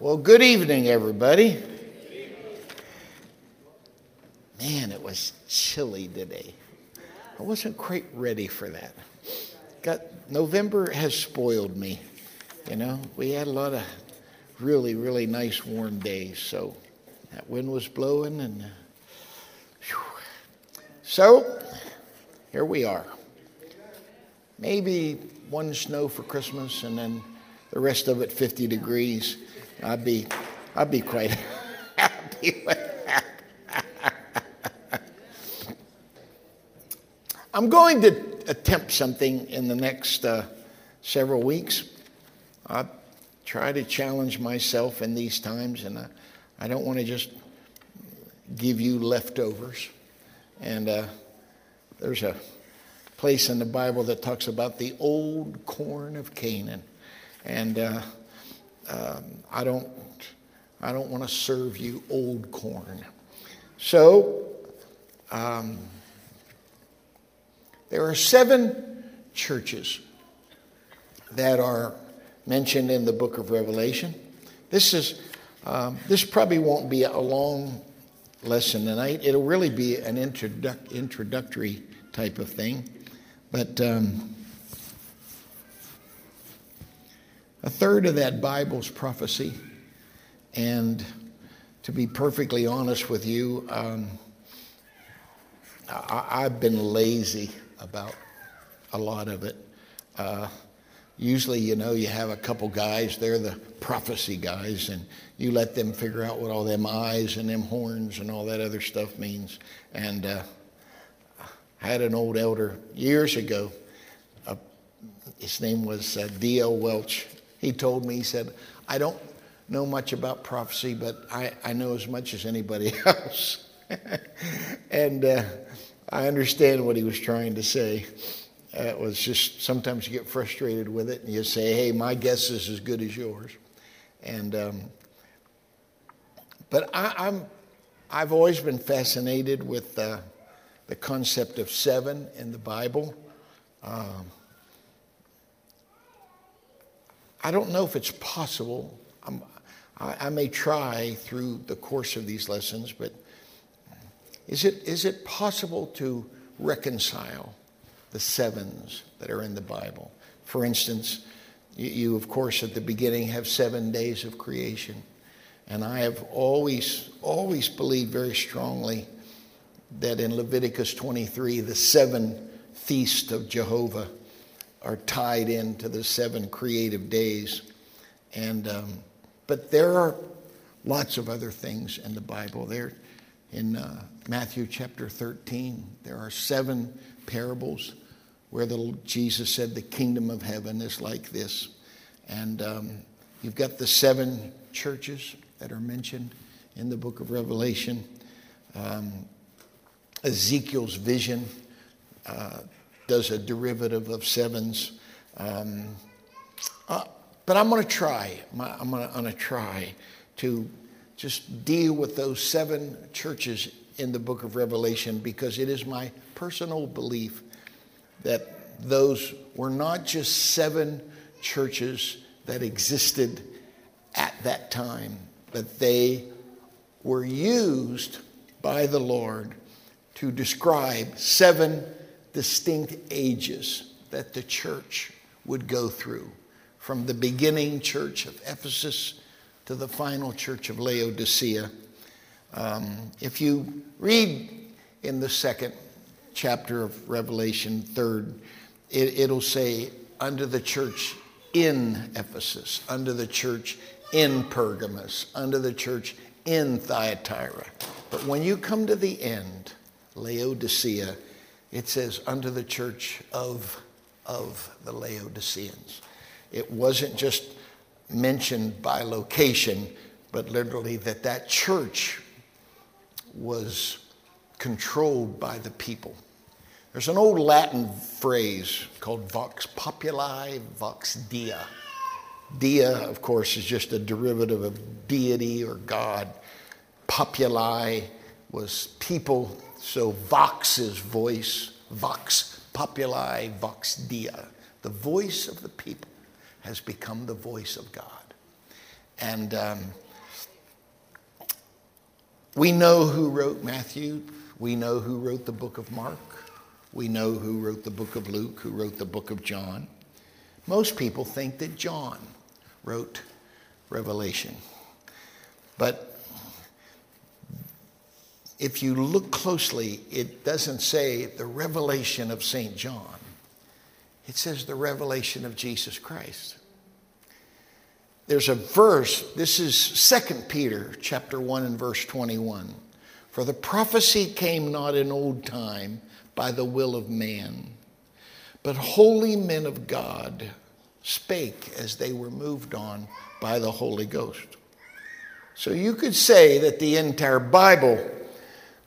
Well, good evening, everybody. Man, it was chilly today. I wasn't quite ready for that. Got November has spoiled me. You know, we had a lot of really, really nice warm days. So that wind was blowing, and uh, so here we are. Maybe one snow for Christmas, and then the rest of it 50 degrees. I'd be, I'd be quite happy with that. I'm going to attempt something in the next uh, several weeks. I try to challenge myself in these times, and I, I don't want to just give you leftovers. And uh, there's a place in the Bible that talks about the old corn of Canaan, and uh, um, I don't, I don't want to serve you old corn. So. Um, there are seven churches that are mentioned in the book of Revelation. This is um, this probably won't be a long lesson tonight. It'll really be an introduc- introductory type of thing, but um, a third of that Bible's prophecy, and to be perfectly honest with you, um, I, have been lazy about a lot of it. Uh, usually, you know, you have a couple guys, they're the prophecy guys, and you let them figure out what all them eyes and them horns and all that other stuff means. And uh, I had an old elder years ago, uh, his name was uh, D.L. Welch. He told me, he said, I don't know much about prophecy, but I, I know as much as anybody else. and uh, I understand what he was trying to say. Uh, it was just sometimes you get frustrated with it and you say, hey, my guess is as good as yours. And, um, but I, am I've always been fascinated with uh, the concept of seven in the Bible. Um, I don't know if it's possible. I, I may try through the course of these lessons, but is it, is it possible to reconcile the sevens that are in the Bible? For instance, you, you, of course, at the beginning have seven days of creation. And I have always, always believed very strongly that in Leviticus 23, the seven feasts of Jehovah are tied into the seven creative days. And, um, but there are lots of other things in the Bible. There, in uh, Matthew chapter 13. There are seven parables where the, Jesus said, The kingdom of heaven is like this. And um, you've got the seven churches that are mentioned in the book of Revelation. Um, Ezekiel's vision uh, does a derivative of sevens. Um, uh, but I'm going to try. I'm going to try to just deal with those seven churches in the book of Revelation because it is my personal belief that those were not just seven churches that existed at that time, but they were used by the Lord to describe seven distinct ages that the church would go through from the beginning church of Ephesus to the final church of Laodicea. Um, if you read in the second chapter of Revelation, third, it, it'll say, under the church in Ephesus, under the church in Pergamos, under the church in Thyatira. But when you come to the end, Laodicea, it says under the church of, of the Laodiceans. It wasn't just mentioned by location, but literally that that church was controlled by the people. There's an old Latin phrase called vox populi, vox dei. Dea, of course, is just a derivative of deity or God. Populi was people, so vox is voice, vox populi, vox dei. The voice of the people has become the voice of God. And um, we know who wrote Matthew. We know who wrote the book of Mark. We know who wrote the book of Luke, who wrote the book of John. Most people think that John wrote Revelation. But if you look closely, it doesn't say the revelation of St. John. It says the revelation of Jesus Christ. There's a verse, this is 2 Peter chapter 1 and verse 21. For the prophecy came not in old time by the will of man, but holy men of God spake as they were moved on by the Holy Ghost. So you could say that the entire Bible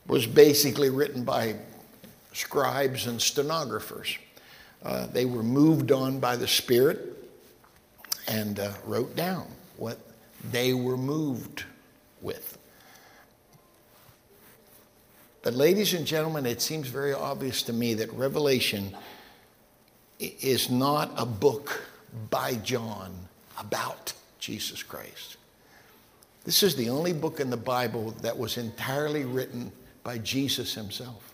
was basically written by scribes and stenographers. Uh, they were moved on by the Spirit and uh, wrote down what they were moved with. But, ladies and gentlemen, it seems very obvious to me that Revelation is not a book by John about Jesus Christ. This is the only book in the Bible that was entirely written by Jesus himself.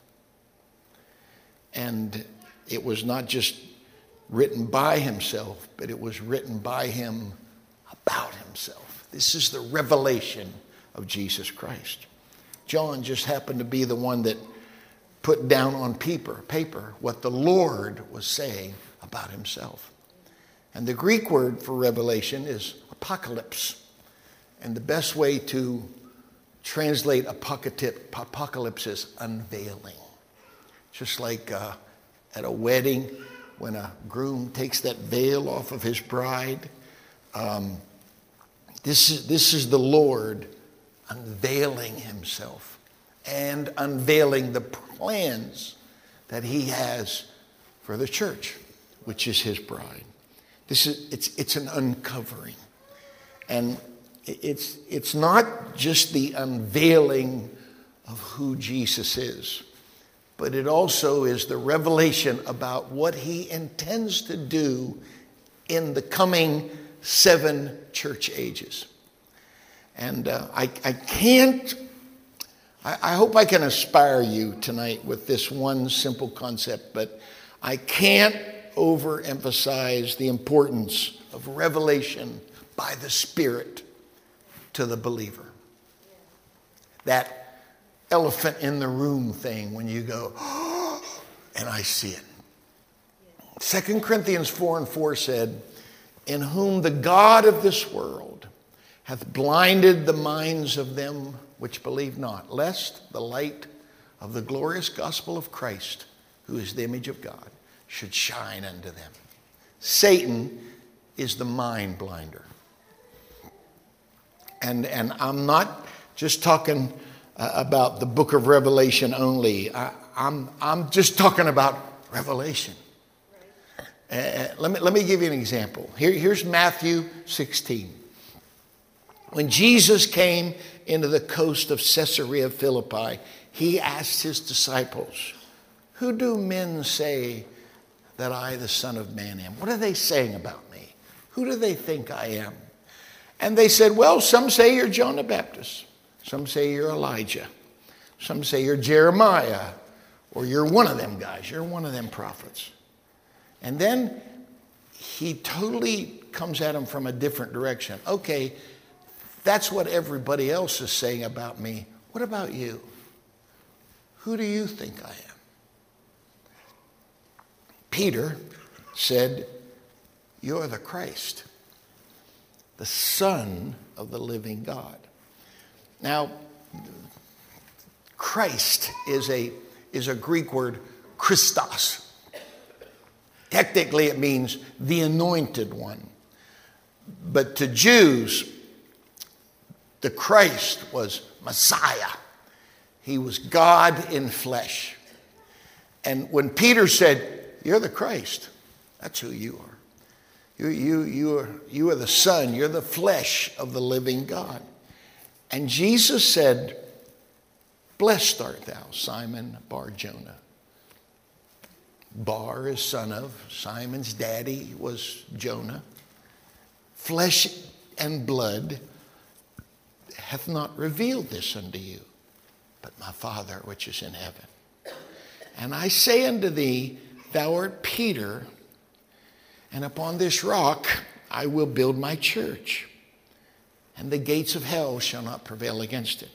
And it was not just written by himself, but it was written by him about himself. This is the revelation of Jesus Christ. John just happened to be the one that put down on paper, paper what the Lord was saying about himself. And the Greek word for revelation is apocalypse. And the best way to translate apocalypse is unveiling. Just like uh, at a wedding, when a groom takes that veil off of his bride. Um, this, is, this is the Lord unveiling himself and unveiling the plans that he has for the church, which is his bride. This is, it's, it's an uncovering. And it's, it's not just the unveiling of who Jesus is but it also is the revelation about what he intends to do in the coming seven church ages. And uh, I, I can't, I, I hope I can inspire you tonight with this one simple concept, but I can't overemphasize the importance of revelation by the Spirit to the believer. That elephant in the room thing when you go, oh, and I see it. Second Corinthians 4 and 4 said, In whom the God of this world hath blinded the minds of them which believe not, lest the light of the glorious gospel of Christ, who is the image of God, should shine unto them. Satan is the mind blinder. And, and I'm not just talking uh, about the book of Revelation only. I, am I'm, I'm just talking about Revelation. Uh, uh, let, me, let me give you an example. Here, here's Matthew 16. When Jesus came into the coast of Caesarea Philippi, he asked his disciples, Who do men say that I, the Son of Man, am? What are they saying about me? Who do they think I am? And they said, Well, some say you're John the Baptist. Some say you're Elijah. Some say you're Jeremiah, or you're one of them guys. You're one of them prophets. And then he totally comes at him from a different direction. Okay, that's what everybody else is saying about me. What about you? Who do you think I am? Peter said, You're the Christ, the Son of the living God. Now, Christ is a, is a Greek word, Christos. Technically, it means the anointed one. But to Jews, the Christ was Messiah. He was God in flesh. And when Peter said, You're the Christ, that's who you are. You, you, you, are, you are the Son, you're the flesh of the living God. And Jesus said, Blessed art thou, Simon Bar Jonah. Bar is son of, Simon's daddy was Jonah. Flesh and blood hath not revealed this unto you, but my Father which is in heaven. And I say unto thee, Thou art Peter, and upon this rock I will build my church, and the gates of hell shall not prevail against it.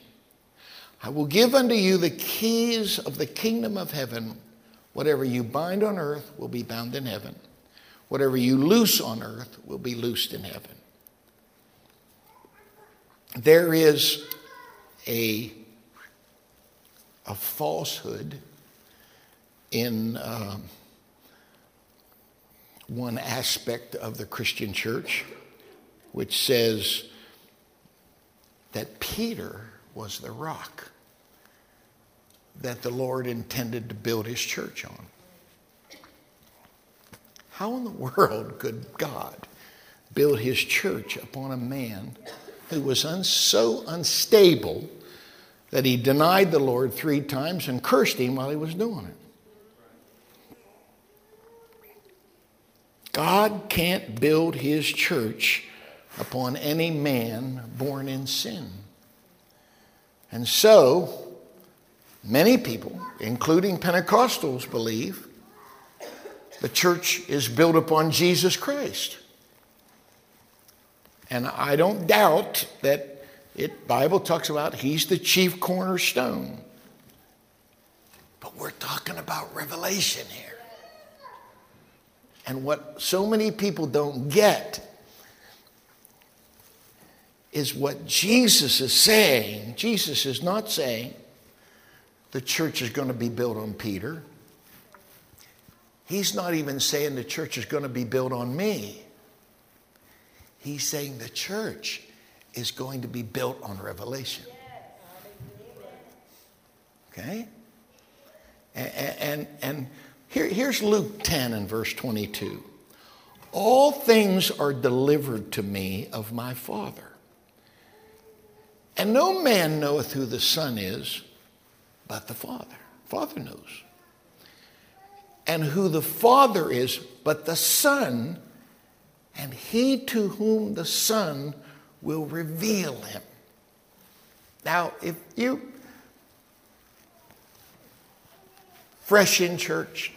I will give unto you the keys of the kingdom of heaven. Whatever you bind on earth will be bound in heaven. Whatever you loose on earth will be loosed in heaven. There is a, a falsehood in um, one aspect of the Christian church, which says that Peter was the rock that the Lord intended to build his church on. How in the world could God build his church upon a man who was un- so unstable that he denied the Lord three times and cursed him while he was doing it? God can't build his church upon any man born in sin. And so, many people, including Pentecostals, believe the church is built upon Jesus Christ. And I don't doubt that it Bible talks about he's the chief cornerstone. But we're talking about revelation here. And what so many people don't get is what Jesus is saying. Jesus is not saying the church is going to be built on Peter. He's not even saying the church is going to be built on me. He's saying the church is going to be built on revelation. Okay? And, and, and here, here's Luke 10 and verse 22. All things are delivered to me of my Father. And no man knoweth who the Son is but the Father. Father knows. And who the Father is but the Son, and he to whom the Son will reveal him. Now, if you fresh in church,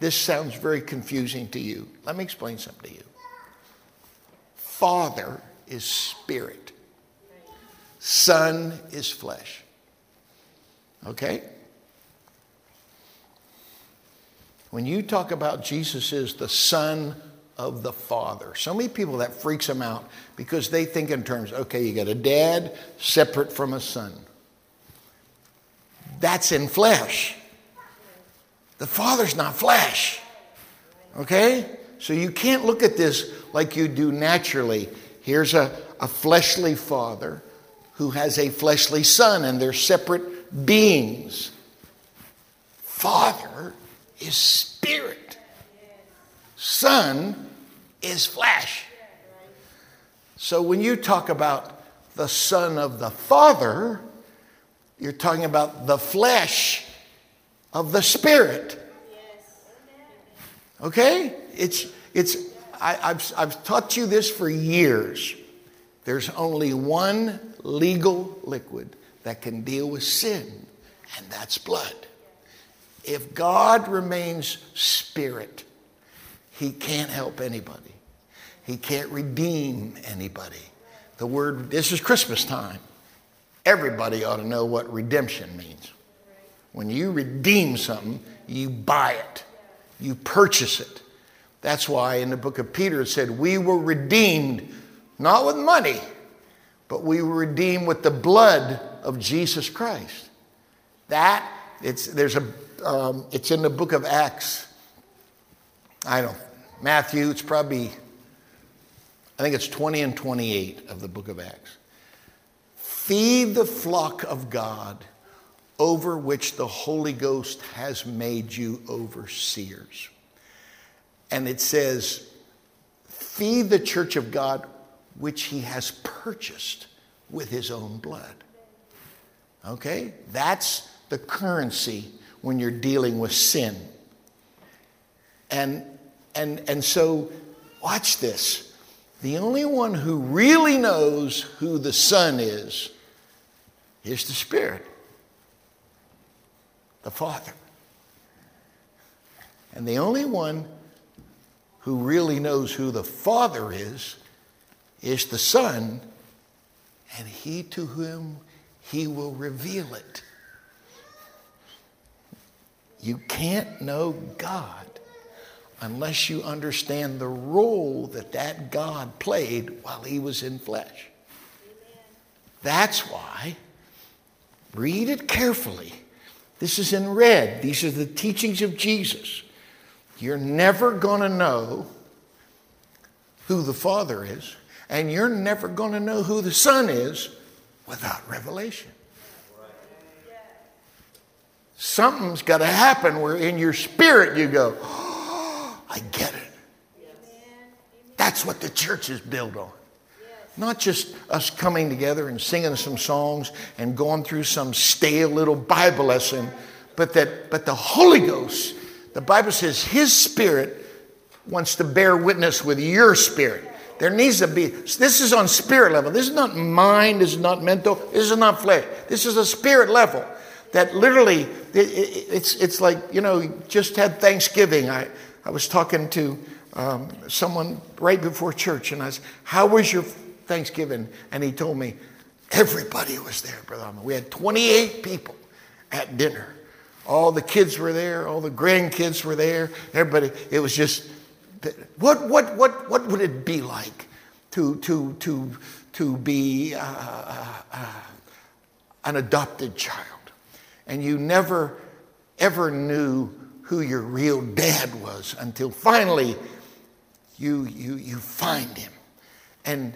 this sounds very confusing to you. Let me explain something to you. Father is spirit. Son is flesh. Okay? When you talk about Jesus is the Son of the Father, so many people that freaks them out because they think in terms, okay, you got a dad separate from a son. That's in flesh. The Father's not flesh. Okay? So you can't look at this like you do naturally. Here's a, a fleshly father who has a fleshly son, and they're separate beings. Father is spirit, son is flesh. So when you talk about the son of the Father, you're talking about the flesh of the spirit. Okay? It's, it's, I, have I've taught you this for years. There's only one legal liquid that can deal with sin, and that's blood. If God remains spirit, he can't help anybody. He can't redeem anybody. The word, this is Christmas time. Everybody ought to know what redemption means. When you redeem something, you buy it, you purchase it. That's why in the book of Peter it said, We were redeemed not with money, but we were redeemed with the blood of Jesus Christ. That, it's, there's a, um, it's in the book of Acts. I don't, Matthew, it's probably, I think it's 20 and 28 of the book of Acts. Feed the flock of God over which the Holy Ghost has made you overseers. And it says, feed the church of God which he has purchased with his own blood. Okay? That's the currency when you're dealing with sin. And, and, and so, watch this. the only one who really knows who the Son is is the Spirit, the Father. And the only one who really knows who the Father is is the Son, and he to whom he will reveal it. You can't know God unless you understand the role that that God played while he was in flesh. That's why, read it carefully. This is in red. These are the teachings of Jesus. You're never going to know who the Father is, and you're never going to know who the Son is without revelation. Something's got to happen where in your spirit you go, oh, I get it. That's what the church is built on. Not just us coming together and singing some songs and going through some stale little Bible lesson, but that but the Holy Ghost, the Bible says his spirit wants to bear witness with your spirit. There needs to be, this is on spirit level. This is not mind, this is not mental, this is not flesh. This is a spirit level that literally, it, it, it's, it's like, you know, just had Thanksgiving. I, I was talking to um, someone right before church, and I said, How was your Thanksgiving? And he told me, Everybody was there, Brother Ahmed. We had 28 people at dinner. All the kids were there, all the grandkids were there, everybody. It was just, what, what, what, what would it be like to, to, to, to be uh, uh an adopted child? and you never, ever knew who your real dad was until finally you, you, you find him. And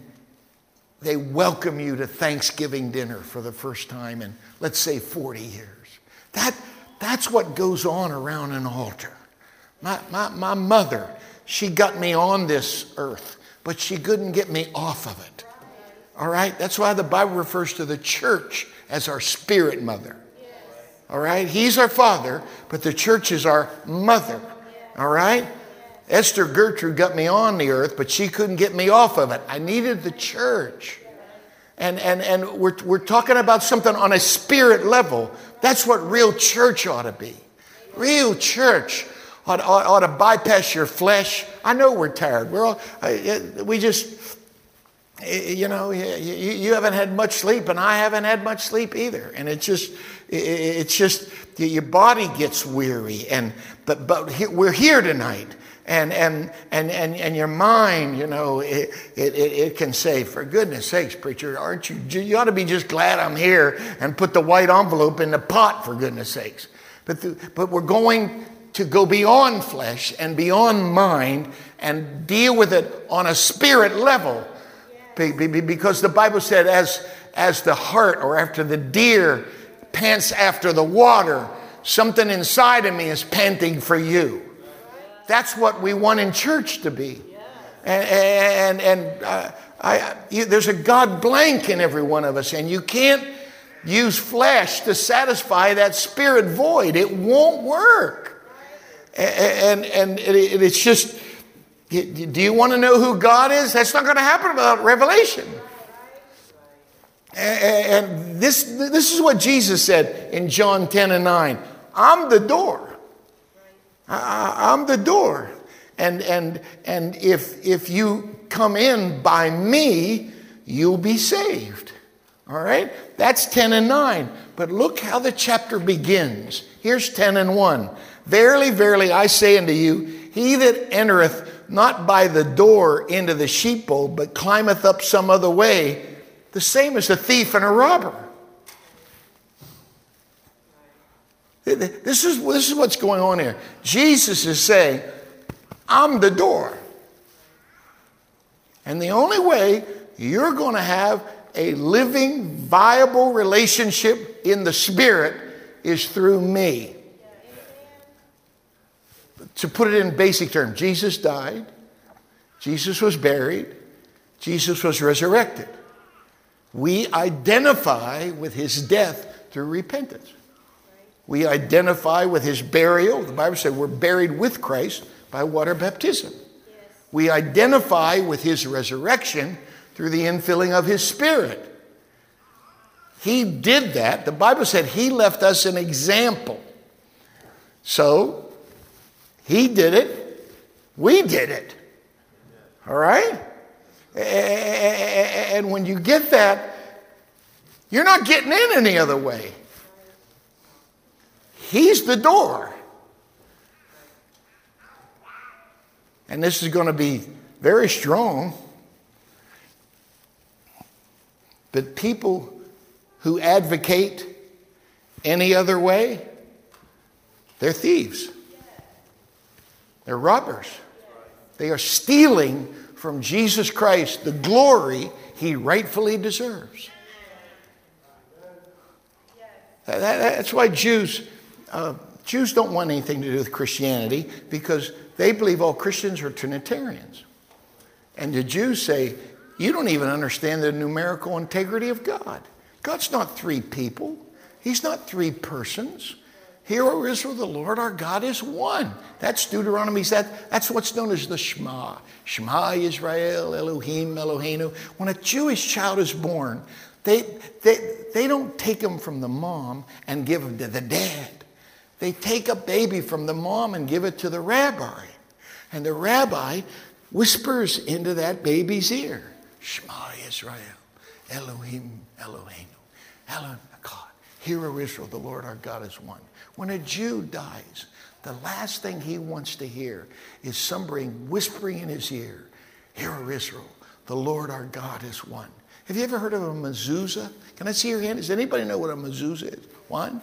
they welcome you to Thanksgiving dinner for the first time in, let's say, 40 years. That, that's what goes on around an altar. My, my, my mother, she got me on this earth, but she couldn't get me off of it. All right? That's why the Bible refers to the church as our spirit mother. All right? He's our father, but the church is our mother. All right? Esther Gertrude got me on the earth, but she couldn't get me off of it. I needed the church. And, and, and we're, we're talking about something on a spirit level. That's what real church ought to be. Real church ought, ought, ought to bypass your flesh. I know we're tired. We're all, we just, you know, you, haven't had much sleep, and I haven't had much sleep either. And it's just, it's just your body gets weary, and but but we're here tonight, and and and and, and your mind, you know, it, it, it can say, for goodness sakes, preacher, aren't you? You ought to be just glad I'm here and put the white envelope in the pot, for goodness sakes. But the, but we're going to go beyond flesh and beyond mind and deal with it on a spirit level, because the Bible said, as as the hart or after the deer pants after the water, something inside of me is panting for you. That's what we want in church to be. And, and, and uh, I, you, there's a God blank in every one of us, and you can't use flesh to satisfy that spirit void. It won't work. And, and, and it, it's just, do you want to know who God is? That's not going to happen without revelation. And this, this is what Jesus said in John 10 and 9 I'm the door. I'm the door. And, and, and if, if you come in by me, you'll be saved. All right? That's 10 and 9. But look how the chapter begins. Here's 10 and 1. Verily, verily, I say unto you, he that entereth not by the door into the sheepfold, but climbeth up some other way, the same as a thief and a robber. This is, this is what's going on here. Jesus is saying, I'm the door. And the only way you're going to have a living, viable relationship in the Spirit is through me. To put it in basic terms, Jesus died, Jesus was buried, Jesus was resurrected we identify with his death through repentance. We identify with his burial. The Bible said we're buried with Christ by water baptism. We identify with his resurrection through the infilling of his spirit. He did that. The Bible said he left us an example. So, he did it. We did it. All right? And when you get that, you're not getting in any other way. He's the door. And this is going to be very strong. But people who advocate any other way, they're thieves. They're robbers. They are stealing from Jesus Christ the glory he rightfully deserves. That's why Jews, uh, Jews don't want anything to do with Christianity because they believe all Christians are Trinitarians. And the Jews say, you don't even understand the numerical integrity of God. God's not three people, He's not three persons. Hear, O Israel, the Lord our God is one. That's Deuteronomy. That, that's what's known as the Shema. Shema Israel, Elohim, Eloheinu. When a Jewish child is born, they, they, they don't take him from the mom and give him to the dad. They take a baby from the mom and give it to the rabbi. And the rabbi whispers into that baby's ear, Shema Israel, Elohim, Eloheinu. Elohim, God. Hear, O Israel, the Lord our God is one. When a Jew dies, the last thing he wants to hear is somebody whispering in his ear, Hear, O Israel, the Lord our God is one. Have you ever heard of a mezuzah? Can I see your hand? Does anybody know what a mezuzah is? One,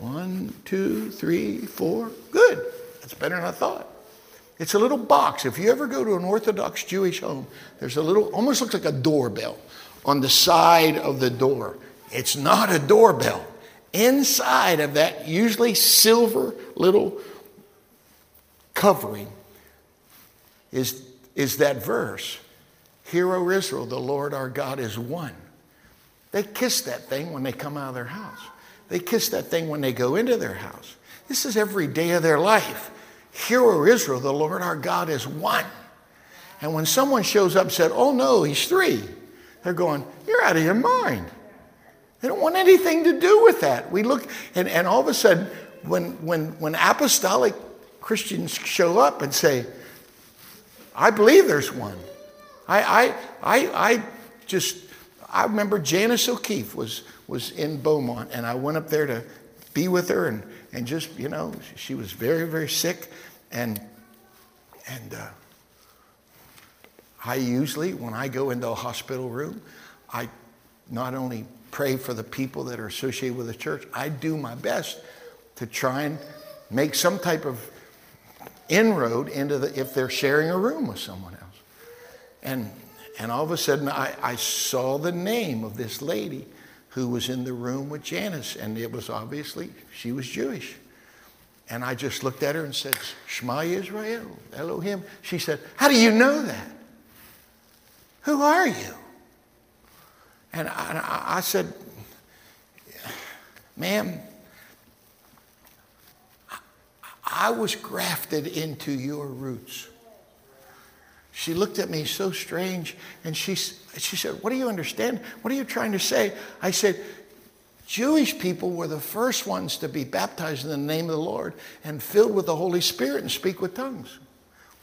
one, two, three, four. Good. That's better than I thought. It's a little box. If you ever go to an Orthodox Jewish home, there's a little, almost looks like a doorbell on the side of the door. It's not a doorbell. Inside of that, usually silver little covering, is, is that verse Hear, O Israel, the Lord our God is one. They kiss that thing when they come out of their house. They kiss that thing when they go into their house. This is every day of their life. Hear, O Israel, the Lord our God is one. And when someone shows up and said, Oh no, he's three, they're going, You're out of your mind. They don't want anything to do with that. We look, and, and all of a sudden, when, when, when apostolic Christians show up and say, I believe there's one. I, I, I, I just, I remember Janice O'Keefe was, was in Beaumont, and I went up there to be with her and, and just, you know, she was very, very sick. And, and uh, I usually, when I go into a hospital room, I not only pray for the people that are associated with the church. I do my best to try and make some type of inroad into the, if they're sharing a room with someone else. And, and all of a sudden, I, I saw the name of this lady who was in the room with Janice, and it was obviously, she was Jewish. And I just looked at her and said, Shema Israel, Elohim. She said, How do you know that? Who are you? And I, I said, Ma'am, I was grafted into your roots. She looked at me so strange and she, she said, What do you understand? What are you trying to say? I said, Jewish people were the first ones to be baptized in the name of the Lord and filled with the Holy Spirit and speak with tongues.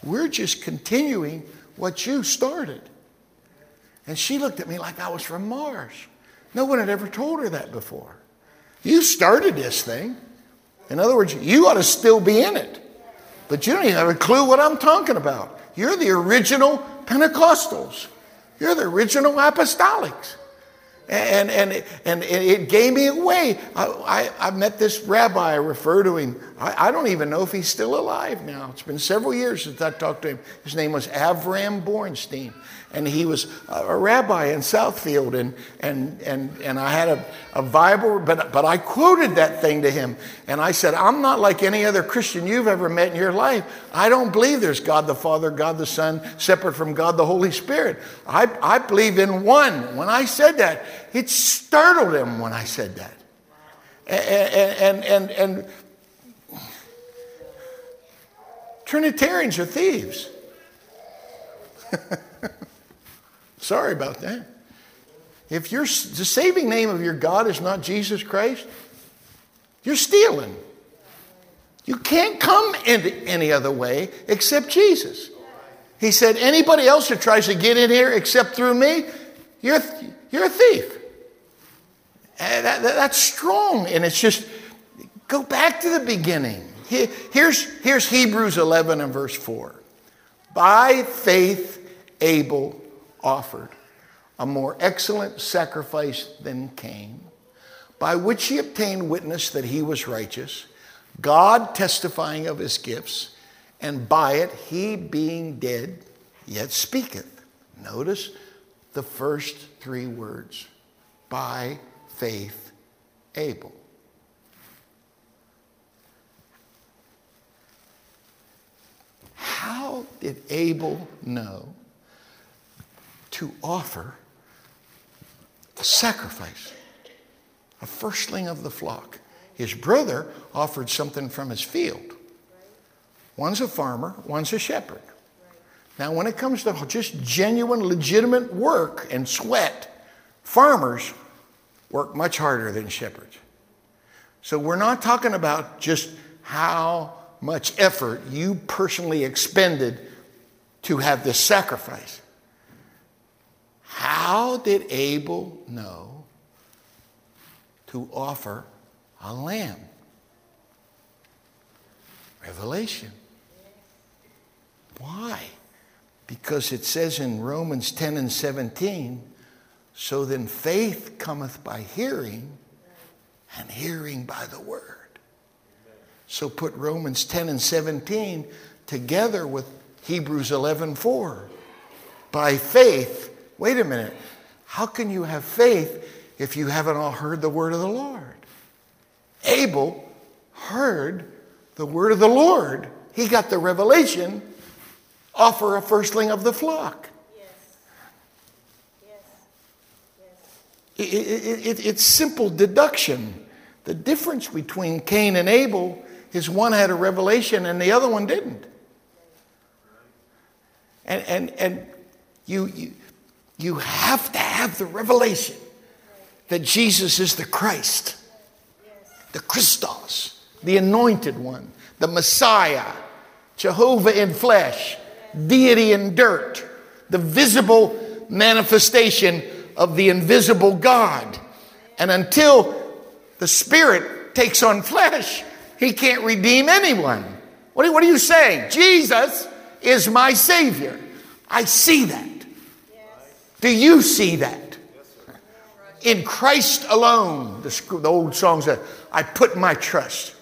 We're just continuing what you started. And she looked at me like I was from Mars. No one had ever told her that before. You started this thing. In other words, you ought to still be in it. But you don't even have a clue what I'm talking about. You're the original Pentecostals. You're the original apostolics. And, and, and it gave me away. I, I, I met this rabbi, I refer to him. I, I, don't even know if he's still alive now. It's been several years since I talked to him. His name was Avram Bornstein and he was a rabbi in Southfield, and, and, and, and I had a, a Bible, but, but I quoted that thing to him, and I said, I'm not like any other Christian you've ever met in your life. I don't believe there's God the Father, God the Son, separate from God the Holy Spirit. I, I believe in one. When I said that, it startled him when I said that. And, and, and, and Trinitarians are thieves. Sorry about that. If your, the saving name of your God is not Jesus Christ, you're stealing. You can't come in any other way except Jesus. He said, anybody else that tries to get in here except through me, you're, you're a thief. And that, that, that's strong. And it's just, go back to the beginning. Here's, here's Hebrews 11 and verse 4. By faith, Abel offered a more excellent sacrifice than Cain, by which he obtained witness that he was righteous, God testifying of his gifts, and by it he being dead yet speaketh. Notice the first three words by faith, Abel. How did Abel know to offer a sacrifice, a firstling of the flock. His brother offered something from his field. One's a farmer, one's a shepherd. Now, when it comes to just genuine, legitimate work and sweat, farmers work much harder than shepherds. So, we're not talking about just how much effort you personally expended to have this sacrifice. How did Abel know to offer a lamb? Revelation. Why? Because it says in Romans 10 and 17, so then faith cometh by hearing, and hearing by the word. So put Romans 10 and 17 together with Hebrews 11 4. By faith, Wait a minute. How can you have faith if you haven't all heard the word of the Lord? Abel heard the word of the Lord. He got the revelation offer a firstling of the flock. Yes. Yes. Yes. It, it, it, it's simple deduction. The difference between Cain and Abel is one had a revelation and the other one didn't. And, and, and you, you you have to have the revelation that Jesus is the Christ, the Christos, the anointed one, the Messiah, Jehovah in flesh, deity in dirt, the visible manifestation of the invisible God. And until the Spirit takes on flesh, he can't redeem anyone. What are, you saying? Jesus is my Savior. I see that. Do you see that? In Christ alone, the, old song said, I put my trust.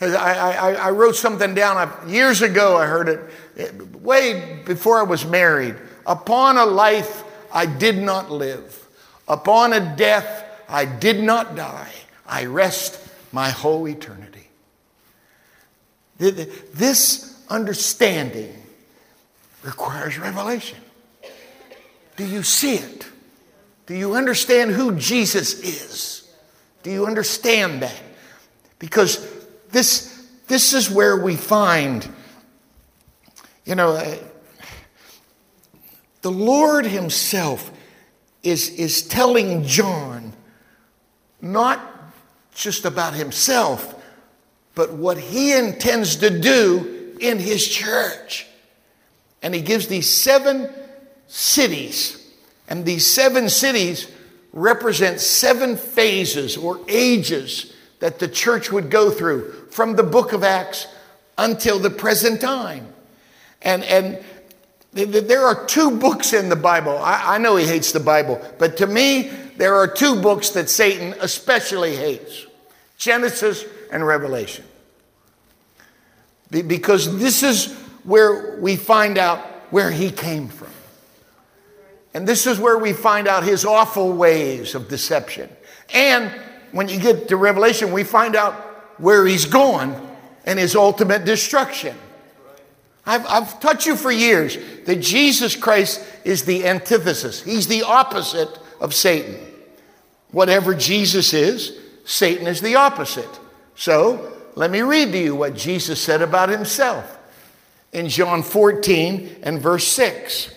I, I, I wrote something down I, years ago, I heard it way before I was married. Upon a life I did not live, upon a death I did not die, I rest my whole eternity. This understanding requires revelation. Do you see it? Do you understand who Jesus is? Do you understand that? Because this, this is where we find, you know, uh, the Lord Himself is, is telling John not just about Himself, but what He intends to do in His church. And He gives these seven cities. And these seven cities represent seven phases or ages that the church would go through from the book of Acts until the present time. And, and there are two books in the Bible. I, I know he hates the Bible, but to me, there are two books that Satan especially hates Genesis and Revelation. Because this is where we find out where he came from. And this is where we find out his awful ways of deception. And when you get to Revelation, we find out where he's going and his ultimate destruction. I've, I've taught you for years that Jesus Christ is the antithesis, he's the opposite of Satan. Whatever Jesus is, Satan is the opposite. So let me read to you what Jesus said about himself in John 14 and verse 6.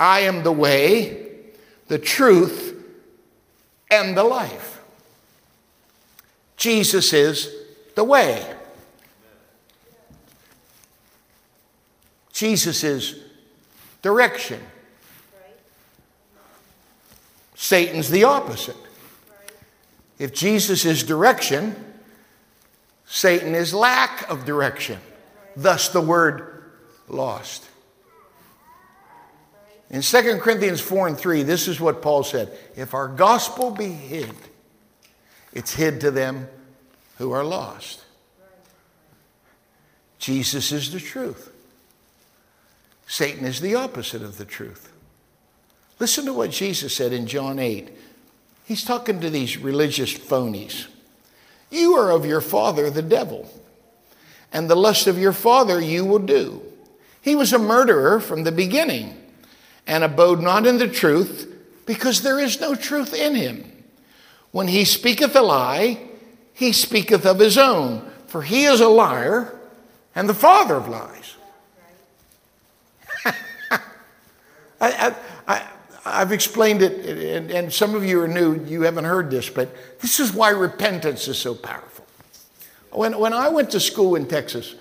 I am the way, the truth, and the life. Jesus is the way. Jesus is direction. Satan's the opposite. If Jesus is direction, Satan is lack of direction. Thus the word lost. In 2 Corinthians 4 and 3, this is what Paul said If our gospel be hid, it's hid to them who are lost. Jesus is the truth. Satan is the opposite of the truth. Listen to what Jesus said in John 8. He's talking to these religious phonies. You are of your father, the devil, and the lust of your father you will do. He was a murderer from the beginning and abode not in the truth, because there is no truth in him. When he speaketh a lie, he speaketh of his own, for he is a liar and the father of lies. I, have explained it, and, and some of you are new, you haven't heard this, but this is why repentance is so powerful. When, when I went to school in Texas,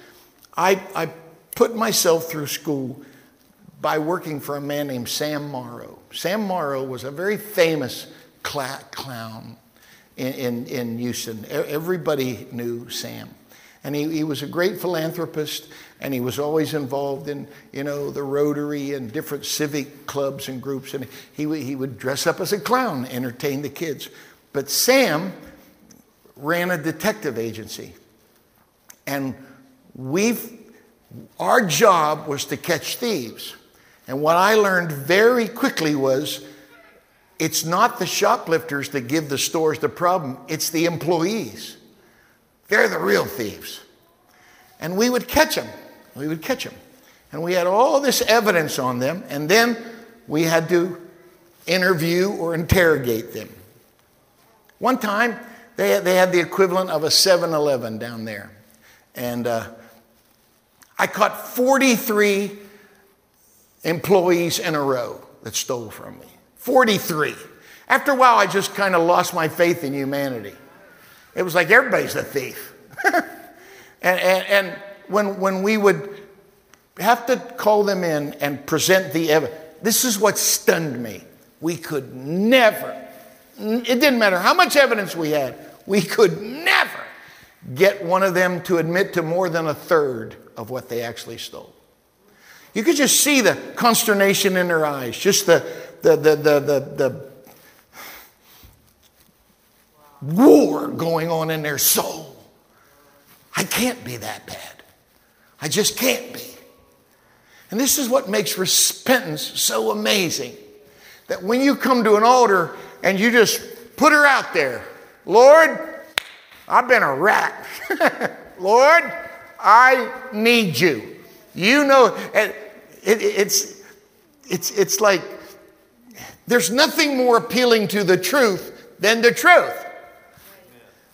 I, I put myself through school by working for a man named Sam Morrow. Sam Morrow was a very famous cl- clown in, in, in, Houston. Everybody knew Sam. And he, he was a great philanthropist, and he was always involved in, you know, the Rotary and different civic clubs and groups. And he, he would dress up as a clown, entertain the kids. But Sam ran a detective agency. And we've, our job was to catch thieves. And what I learned very quickly was it's not the shoplifters that give the stores the problem, it's the employees. They're the real thieves. And we would catch them. We would catch them. And we had all this evidence on them, and then we had to interview or interrogate them. One time, they, they had the equivalent of a 7 Eleven down there. And uh, I caught 43 employees in a row that stole from me. 43. After a while, I just kind of lost my faith in humanity. It was like everybody's a thief. and, and, and when, when we would have to call them in and present the evidence, this is what stunned me. We could never, it didn't matter how much evidence we had, we could never get one of them to admit to more than a third of what they actually stole. You could just see the consternation in their eyes, just the, the, the, the, the, the war going on in their soul. I can't be that bad. I just can't be. And this is what makes repentance so amazing that when you come to an altar and you just put her out there, Lord, I've been a rat. Lord, I need you. You know, it, it, it's, it's, it's like there's nothing more appealing to the truth than the truth.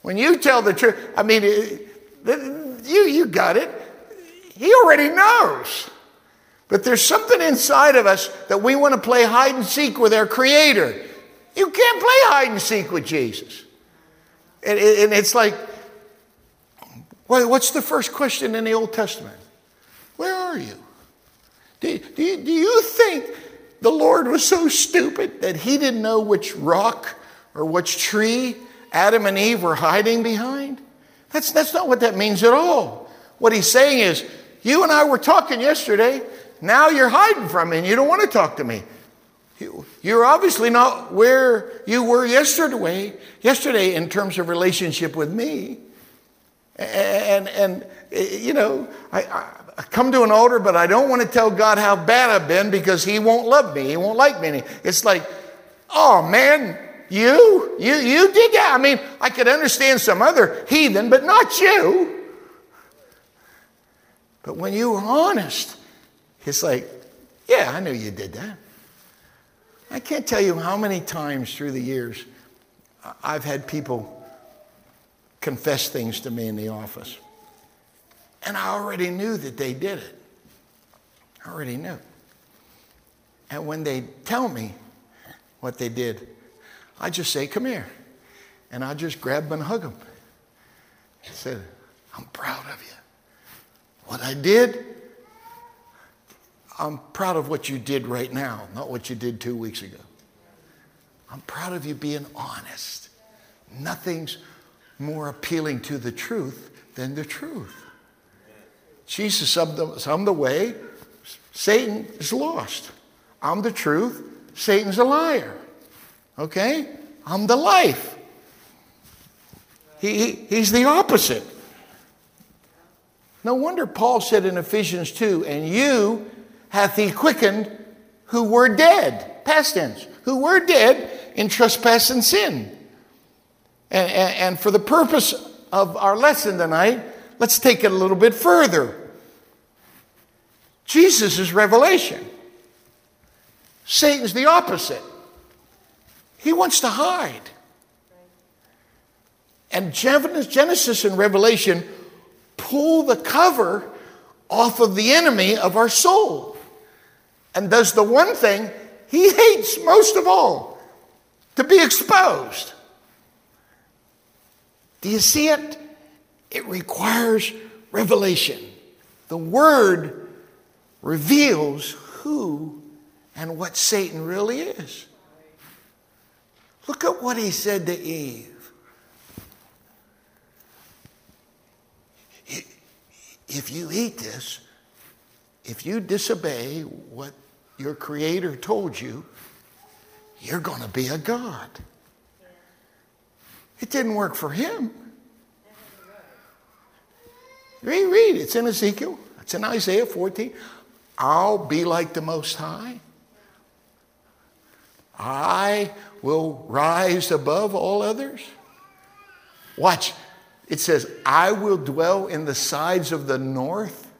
When you tell the truth, I mean, you, you got it. He already knows. But there's something inside of us that we want to play hide and seek with our Creator. You can't play hide and seek with Jesus. And, and it's like, what's the first question in the Old Testament? Where are you? Do, do, you, do you think the Lord was so stupid that he didn't know which rock or which tree Adam and Eve were hiding behind? That's, that's not what that means at all. What he's saying is, you and I were talking yesterday. Now you're hiding from me and you don't want to talk to me. You're obviously not where you were yesterday, yesterday in terms of relationship with me. And, and you know, I, I, I come to an altar, but I don't want to tell God how bad I've been because He won't love me. He won't like me. It's like, oh man, you, you, you did that. I mean, I could understand some other heathen, but not you. But when you were honest, it's like, yeah, I knew you did that. I can't tell you how many times through the years I've had people confess things to me in the office. And I already knew that they did it. I already knew. And when they tell me what they did, I just say, Come here. And I just grab them and hug them. I said, I'm proud of you. What I did, I'm proud of what you did right now, not what you did two weeks ago. I'm proud of you being honest. Nothing's more appealing to the truth than the truth. Jesus, the, I'm the way, Satan is lost. I'm the truth, Satan's a liar. Okay? I'm the life. He, he's the opposite. No wonder Paul said in Ephesians 2 and you hath he quickened who were dead, past tense, who were dead in trespass and sin. And, and, and for the purpose of our lesson tonight, let's take it a little bit further. Jesus is revelation. Satan's the opposite. He wants to hide. And Genesis and Revelation pull the cover off of the enemy of our soul and does the one thing he hates most of all to be exposed. Do you see it? It requires revelation. The Word reveals who and what Satan really is. Look at what he said to Eve. If you eat this, if you disobey what your Creator told you, you're going to be a God. It didn't work for him. Read. It's in Ezekiel. It's in Isaiah 14. I'll be like the Most High. I will rise above all others. Watch. It says, I will dwell in the sides of the north.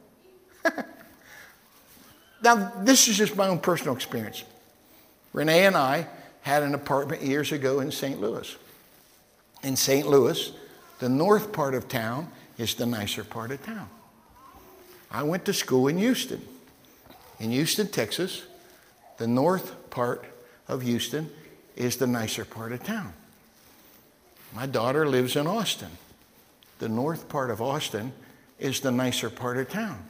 now, this is just my own personal experience. Renee and I had an apartment years ago in St. Louis. In St. Louis, the north part of town is the nicer part of town. I went to school in Houston. In Houston, Texas, the north part of Houston is the nicer part of town. My daughter lives in Austin. The north part of Austin is the nicer part of town.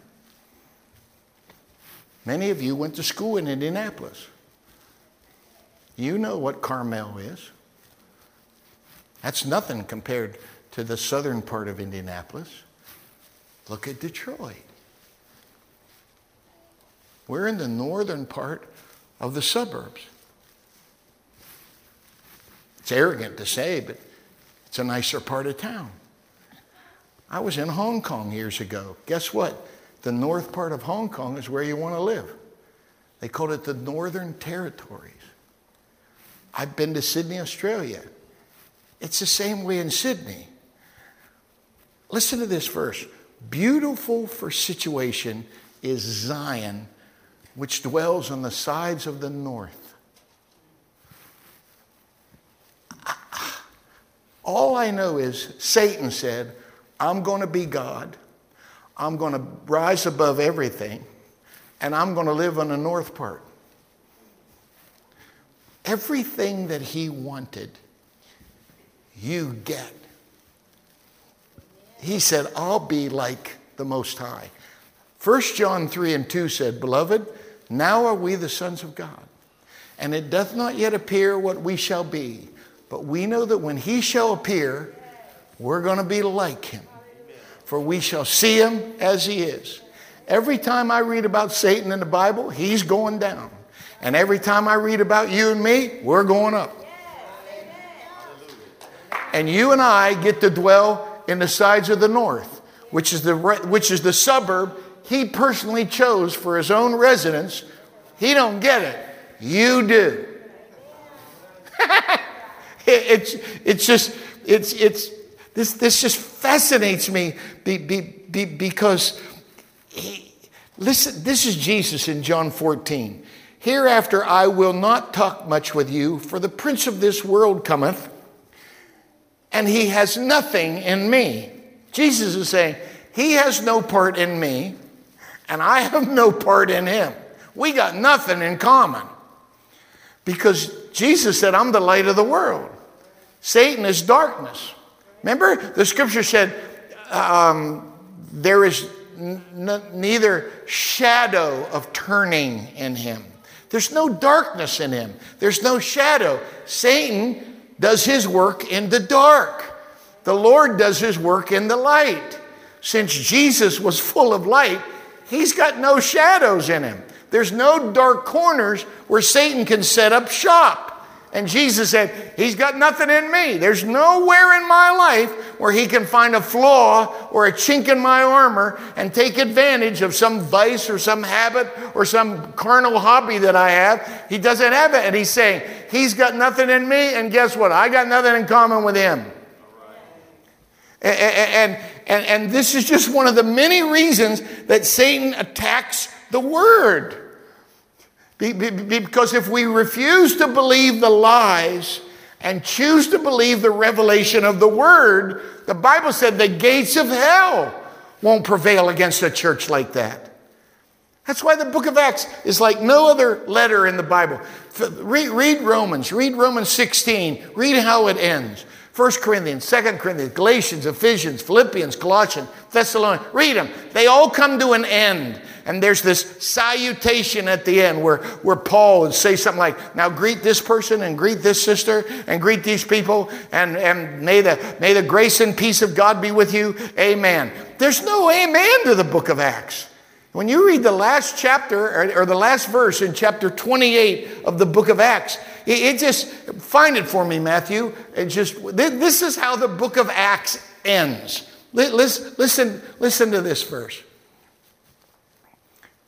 Many of you went to school in Indianapolis. You know what Carmel is. That's nothing compared to the southern part of Indianapolis. Look at Detroit. We're in the northern part of the suburbs. It's arrogant to say, but it's a nicer part of town. I was in Hong Kong years ago. Guess what? The north part of Hong Kong is where you want to live. They called it the Northern Territories. I've been to Sydney, Australia. It's the same way in Sydney. Listen to this verse. Beautiful for situation is Zion, which dwells on the sides of the north. All I know is Satan said, I'm going to be God. I'm going to rise above everything, and I'm going to live on the north part. Everything that he wanted, you get. He said, I'll be like the Most High. 1 John 3 and 2 said, Beloved, now are we the sons of God, and it doth not yet appear what we shall be, but we know that when he shall appear, we're going to be like him for we shall see him as he is. Every time I read about Satan in the Bible, he's going down. And every time I read about you and me, we're going up. And you and I get to dwell in the sides of the north, which is the, which is the suburb he personally chose for his own residence. He don't get it. You do. it's, it's just, it's, it's, this, this just fascinates me be, be, be, because, he, listen, this is Jesus in John 14. Hereafter I will not talk much with you, for the prince of this world cometh, and he has nothing in me. Jesus is saying, He has no part in me, and I have no part in him. We got nothing in common. Because Jesus said, I'm the light of the world. Satan is darkness. Remember, the scripture said, um, there is n- neither shadow of turning in him. There's no darkness in him. There's no shadow. Satan does his work in the dark. The Lord does his work in the light. Since Jesus was full of light, he's got no shadows in him. There's no dark corners where Satan can set up shop. And Jesus said, He's got nothing in me. There's nowhere in my life where He can find a flaw or a chink in my armor and take advantage of some vice or some habit or some carnal hobby that I have. He doesn't have it. And He's saying, He's got nothing in me. And guess what? I got nothing in common with Him. And, and, and, and this is just one of the many reasons that Satan attacks the Word. Because if we refuse to believe the lies and choose to believe the revelation of the word, the Bible said the gates of hell won't prevail against a church like that. That's why the book of Acts is like no other letter in the Bible. Read, read Romans, read Romans 16, read how it ends. 1 Corinthians, 2 Corinthians, Galatians, Ephesians, Philippians, Colossians, Thessalonians. Read them. They all come to an end. And there's this salutation at the end where, where Paul would say something like, Now greet this person and greet this sister and greet these people, and, and may, the, may the grace and peace of God be with you. Amen. There's no amen to the book of Acts. When you read the last chapter or, or the last verse in chapter 28 of the book of Acts, it, it just, find it for me, Matthew. It just, this is how the book of Acts ends. Listen, listen, listen to this verse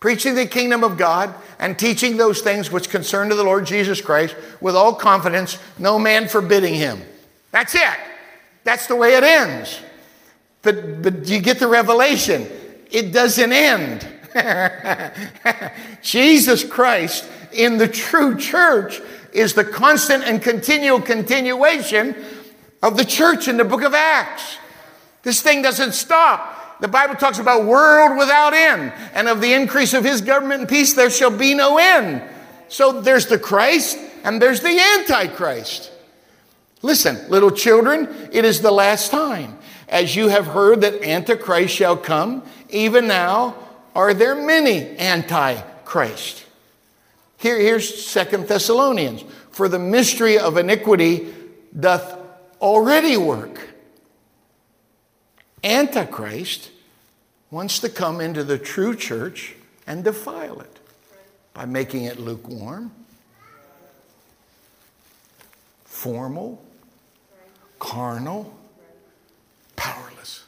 preaching the kingdom of God and teaching those things which concern to the Lord Jesus Christ with all confidence, no man forbidding him. That's it. That's the way it ends. But, but you get the revelation. It doesn't end. Jesus Christ in the true church is the constant and continual continuation of the church in the book of Acts. This thing doesn't stop the Bible talks about world without end, and of the increase of his government and peace there shall be no end. So there's the Christ and there's the Antichrist. Listen, little children, it is the last time. As you have heard that Antichrist shall come, even now are there many Antichrist. Here, here's Second Thessalonians. For the mystery of iniquity doth already work. Antichrist wants to come into the true church and defile it by making it lukewarm, formal, carnal, powerless.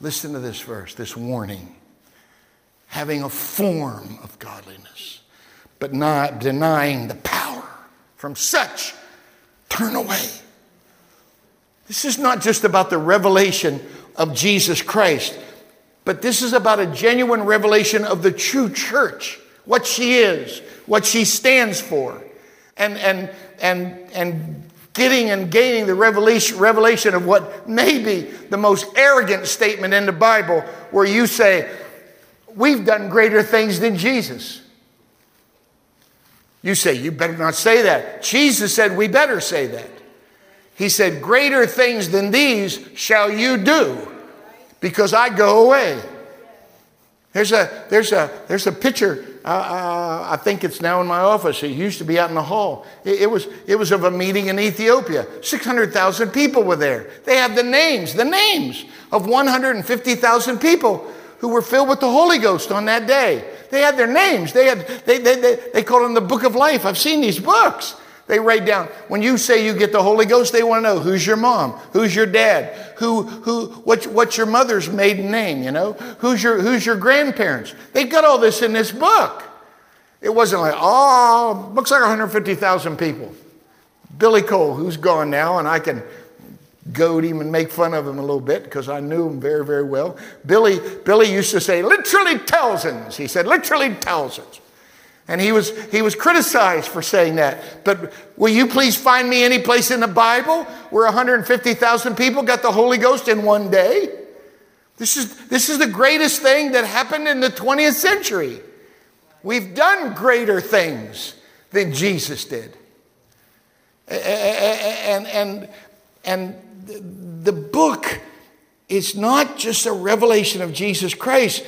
Listen to this verse, this warning. Having a form of godliness, but not denying the power. From such, turn away. This is not just about the revelation of Jesus Christ, but this is about a genuine revelation of the true church, what she is, what she stands for, and, and, and, and getting and gaining the revelation, revelation of what may be the most arrogant statement in the Bible, where you say, We've done greater things than Jesus. You say, You better not say that. Jesus said, We better say that. He said, Greater things than these shall you do because I go away. There's a, there's a, there's a picture. Uh, uh, I think it's now in my office. It used to be out in the hall. It, it was, it was of a meeting in Ethiopia. 600,000 people were there. They have the names, the names of 150,000 people who were filled with the Holy Ghost on that day. They had their names. They, had, they, they, they, they called them the Book of Life. I've seen these books. They write down, when you say you get the Holy Ghost, they want to know who's your mom, who's your dad, who, who, what's, what's your mother's maiden name, you know, who's your, who's your grandparents. They've got all this in this book. It wasn't like, oh, looks like 150,000 people. Billy Cole, who's gone now, and I can goad him and make fun of him a little bit because I knew him very, very well. Billy, Billy used to say, literally thousands. He said, literally thousands. And he was, he was criticized for saying that. But will you please find me any place in the Bible where 150,000 people got the Holy Ghost in one day? This is, this is the greatest thing that happened in the 20th century. We've done greater things than Jesus did. And, and, and the book is not just a revelation of Jesus Christ,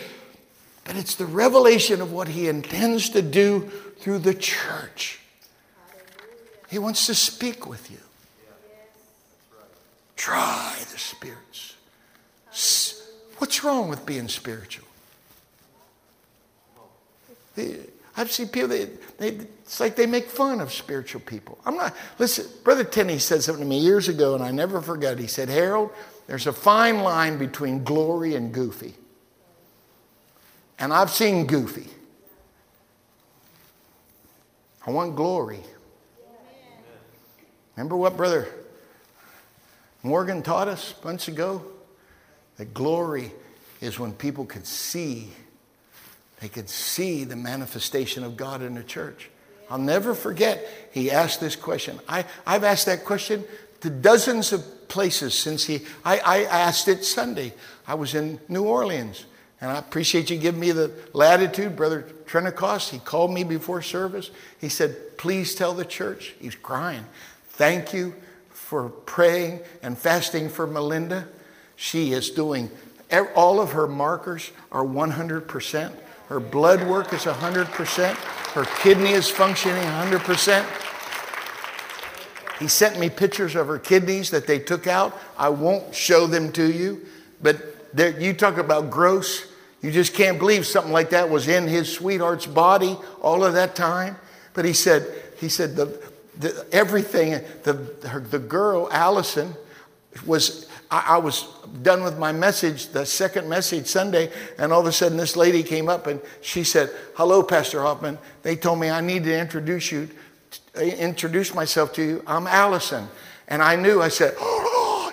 but it's the revelation of what he intends to do through the church. He wants to speak with you. Try the spirits. What's wrong with being spiritual? I've seen people, they, they, it's like they make fun of spiritual people. I'm not, listen, Brother Tenney said something to me years ago, and I never forget it. He said, Harold, there's a fine line between glory and goofy. And I've seen goofy. I want glory. Remember what Brother Morgan taught us months ago? That glory is when people could see, they could see the manifestation of God in the church. I'll never forget, he asked this question. I, I've asked that question to dozens of places since he, I, I asked it Sunday. I was in New Orleans. And I appreciate you giving me the latitude, Brother Trentacost. He called me before service. He said, Please tell the church. He's crying. Thank you for praying and fasting for Melinda. She is doing, all of her markers are 100%. Her blood work is 100%. Her kidney is functioning 100%. He sent me pictures of her kidneys that they took out. I won't show them to you, but you talk about gross. You just can't believe something like that was in his sweetheart's body all of that time. But he said, he said the, the everything, the, her, the girl, Allison, was, I, I was done with my message, the second message Sunday, and all of a sudden this lady came up and she said, hello, Pastor Hoffman. They told me I need to introduce you, introduce myself to you. I'm Allison. And I knew, I said, oh,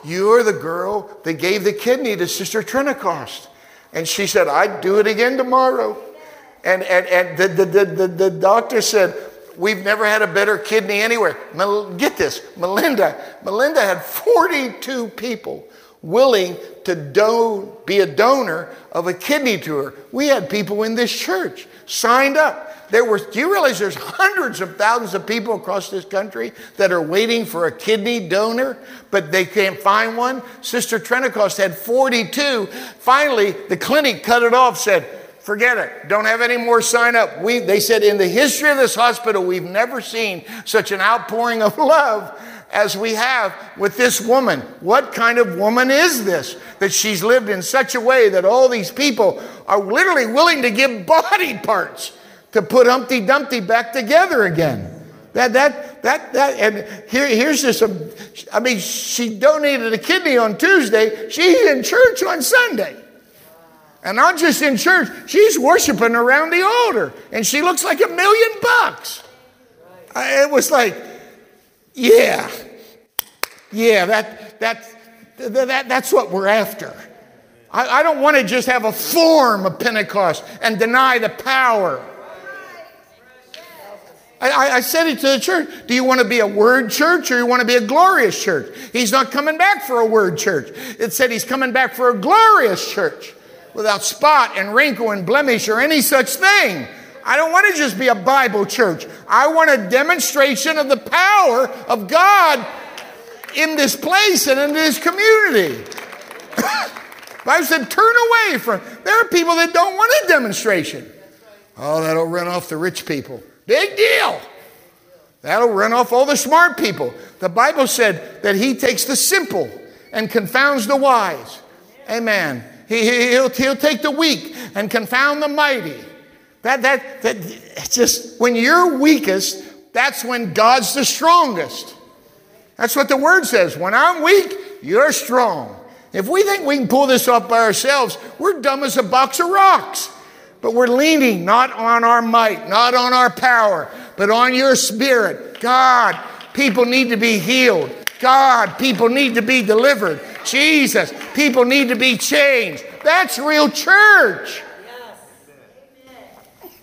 you're the girl that gave the kidney to Sister Trentacost. And she said, I'd do it again tomorrow. And, and, and the, the, the, the, doctor said, We've never had a better kidney anywhere. Get this, Melinda. Melinda had 42 people willing to do, be a donor of a kidney to her. We had people in this church signed up. There were, do you realize there's hundreds of thousands of people across this country that are waiting for a kidney donor, but they can't find one? Sister Trentacost had 42. Finally, the clinic cut it off, said, forget it. Don't have any more sign up. We, they said, in the history of this hospital, we've never seen such an outpouring of love as we have with this woman. What kind of woman is this? That she's lived in such a way that all these people are literally willing to give body parts to put Humpty Dumpty back together again. That, that, that, that, and here, here's just I mean, she donated a kidney on Tuesday. She's in church on Sunday. And not just in church, she's worshiping around the altar. And she looks like a million bucks. It was like, yeah, yeah, that, that, that, that's what we're after. I, I don't want to just have a form of Pentecost and deny the power. I, I, said it to the church. Do you want to be a word church or you want to be a glorious church? He's not coming back for a word church. It said he's coming back for a glorious church without spot and wrinkle and blemish or any such thing. I don't want to just be a Bible church. I want a demonstration of the power of God in this place and in this community. I said, turn away from. There are people that don't want a demonstration. Oh, that'll run off the rich people. Big deal. That'll run off all the smart people. The Bible said that he takes the simple and confounds the wise. Amen. He, will he'll take the weak and confound the mighty. That, that, that, just when you're weakest, that's when God's the strongest. That's what the word says. When I'm weak, you're strong. If we think we can pull this off by ourselves, we're dumb as a box of rocks. But we're leaning not on our might, not on our power, but on your spirit. God, people need to be healed. God, people need to be delivered. Jesus, people need to be changed. That's real church.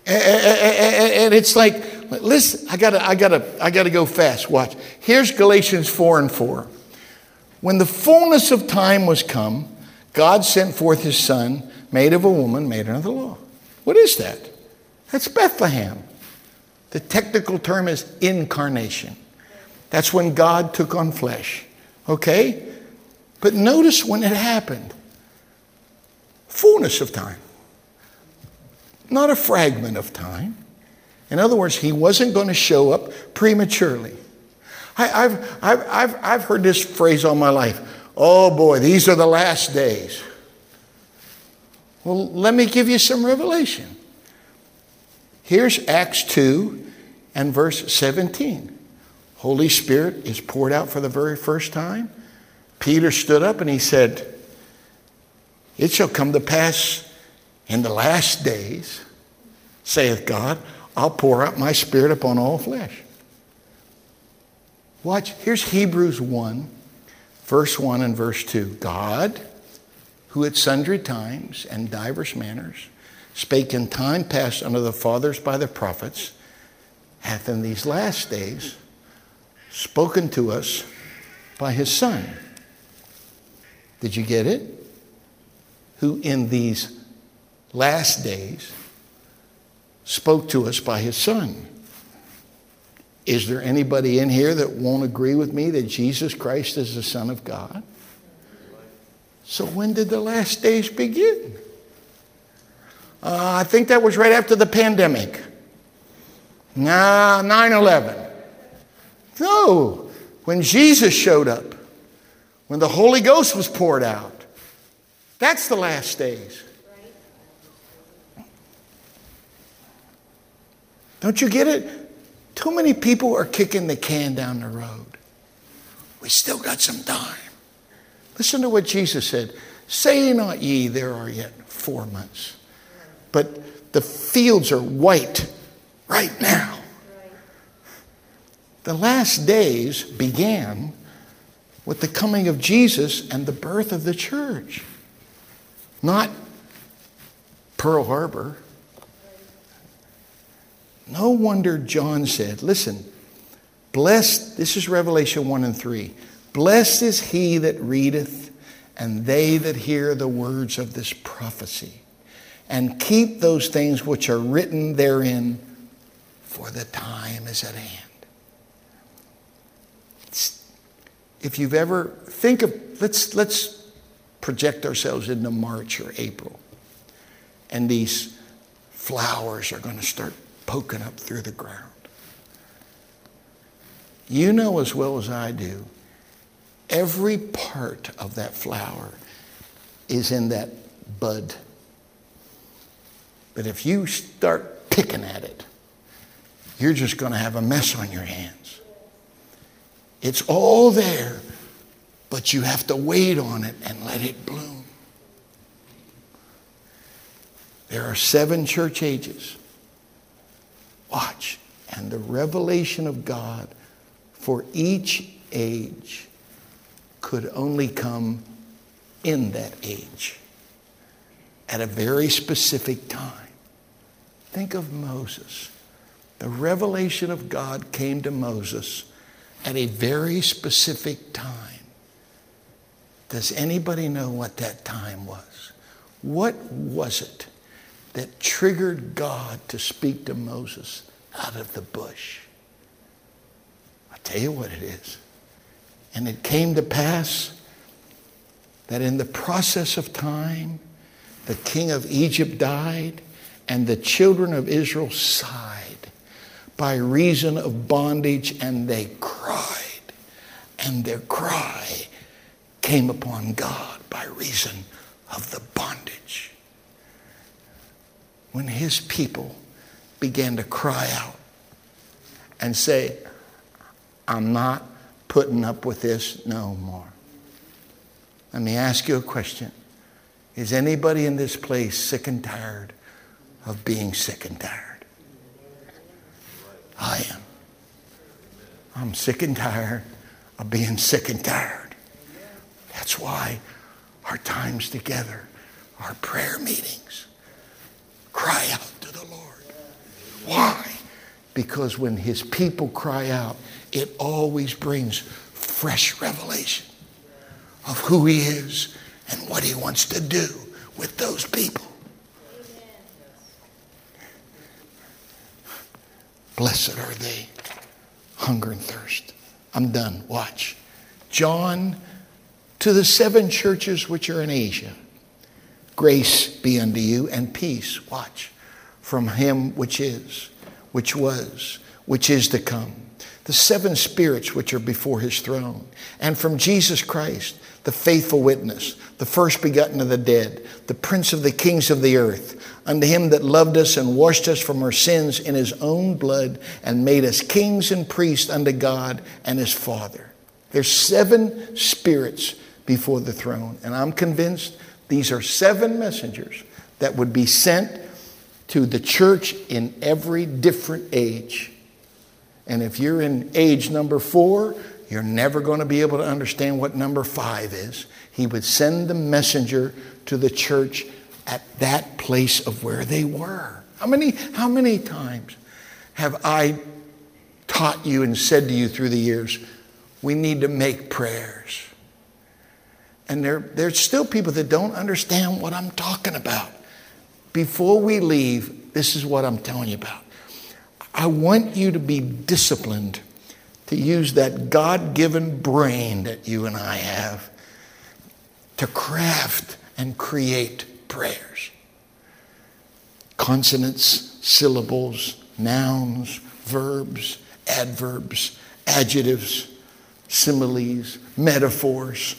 Amen. And it's like, listen, I gotta, I gotta, I gotta go fast. Watch. Here's Galatians 4 and 4. When the fullness of time was come, God sent forth his son, made of a woman, made under the law. What is that? That's Bethlehem. The technical term is incarnation. That's when God took on flesh. Okay? But notice when it happened fullness of time, not a fragment of time. In other words, he wasn't going to show up prematurely. I, have I've, I've, I've heard this phrase all my life oh boy, these are the last days. Well, let me give you some revelation. Here's Acts 2 and verse 17. Holy Spirit is poured out for the very first time. Peter stood up and he said, It shall come to pass in the last days, saith God, I'll pour out my spirit upon all flesh. Watch, here's Hebrews 1, verse 1 and verse 2. God, who at sundry times and divers manners spake in time past unto the fathers by the prophets, hath in these last days spoken to us by his Son. Did you get it? Who in these last days spoke to us by his Son. Is there anybody in here that won't agree with me that Jesus Christ is the Son of God? So, when did the last days begin? Uh, I think that was right after the pandemic. Nah, 9 11. No, when Jesus showed up, when the Holy Ghost was poured out. That's the last days. Don't you get it? Too many people are kicking the can down the road. We still got some time. Listen to what Jesus said Say not ye, there are yet four months. But the fields are white right now. The last days began with the coming of Jesus and the birth of the church, not Pearl Harbor. No wonder John said, listen, blessed, this is Revelation 1 and 3. Blessed is he that readeth, and they that hear the words of this prophecy, and keep those things which are written therein, for the time is at hand. If you've ever, think of, let's, let's project ourselves into March or April, and these flowers are going to start poking up through the ground. You know as well as I do, every part of that flower is in that bud. But if you start picking at it, you're just going to have a mess on your hands. It's all there, but you have to wait on it and let it bloom. There are seven church ages. Watch. And the revelation of God for each age could only come in that age at a very specific time. Think of Moses. The revelation of God came to Moses at a very specific time. Does anybody know what that time was? What was it that triggered God to speak to Moses out of the bush? I'll tell you what it is. And it came to pass that in the process of time, the king of Egypt died, and the children of Israel sighed by reason of bondage, and they cried. And their cry came upon God by reason of the bondage. When his people began to cry out and say, I'm not putting up with this no more. Let me ask you a question. Is anybody in this place sick and tired of being sick and tired? I am. I'm sick and tired of being sick and tired. That's why our times together, our prayer meetings, cry out to the Lord. Why? Because when his people cry out, it always brings fresh revelation of who he is and what he wants to do with those people. Blessed are they, hunger and thirst. I'm done. Watch. John to the seven churches which are in Asia. Grace be unto you and peace. Watch. From him which is, which was, which is to come. The seven spirits which are before his throne. And from Jesus Christ, the faithful witness, the first begotten of the dead, the prince of the kings of the earth, unto him that loved us and washed us from our sins in his own blood and made us kings and priests unto God and his Father. There's seven spirits before the throne, and I'm convinced these are seven messengers that would be sent to the church in every different age. And if you're in age number four, you're never going to be able to understand what number five is. He would send the messenger to the church at that place of where they were. How many, how many times have I taught you and said to you through the years, we need to make prayers? And there, there's still people that don't understand what I'm talking about. Before we leave, this is what I'm telling you about. I want you to be disciplined to use that God given brain that you and I have to craft and create prayers. Consonants, syllables, nouns, verbs, adverbs, adjectives, similes, metaphors.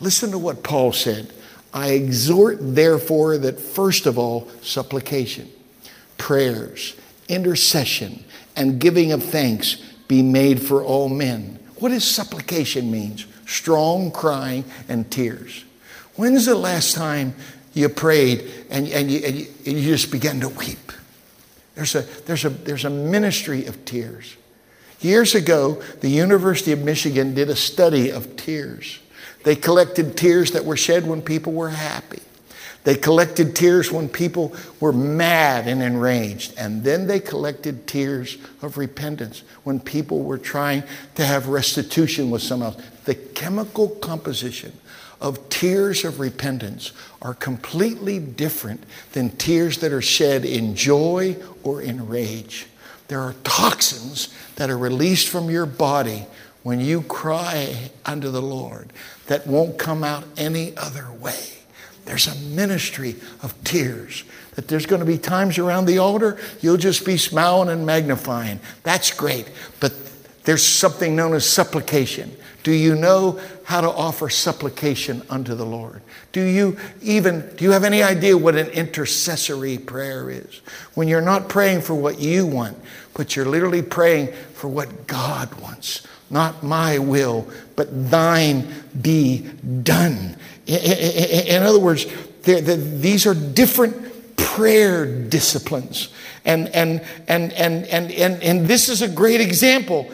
Listen to what Paul said. I exhort, therefore, that first of all, supplication, prayers, intercession, and giving of thanks be made for all men. What does supplication means? Strong crying and tears. When's the last time you prayed and, and, you, and, you, and you just began to weep? There's a, there's, a, there's a ministry of tears. Years ago, the University of Michigan did a study of tears. They collected tears that were shed when people were happy. They collected tears when people were mad and enraged. And then they collected tears of repentance when people were trying to have restitution with someone else. The chemical composition of tears of repentance are completely different than tears that are shed in joy or in rage. There are toxins that are released from your body when you cry unto the Lord that won't come out any other way. There's a ministry of tears. That there's going to be times around the altar you'll just be smiling and magnifying. That's great. But there's something known as supplication. Do you know how to offer supplication unto the Lord? Do you even do you have any idea what an intercessory prayer is? When you're not praying for what you want, but you're literally praying for what God wants. Not my will, but thine be done. In other words, these are different prayer disciplines. And, and, and, and, and, and, and this is a great example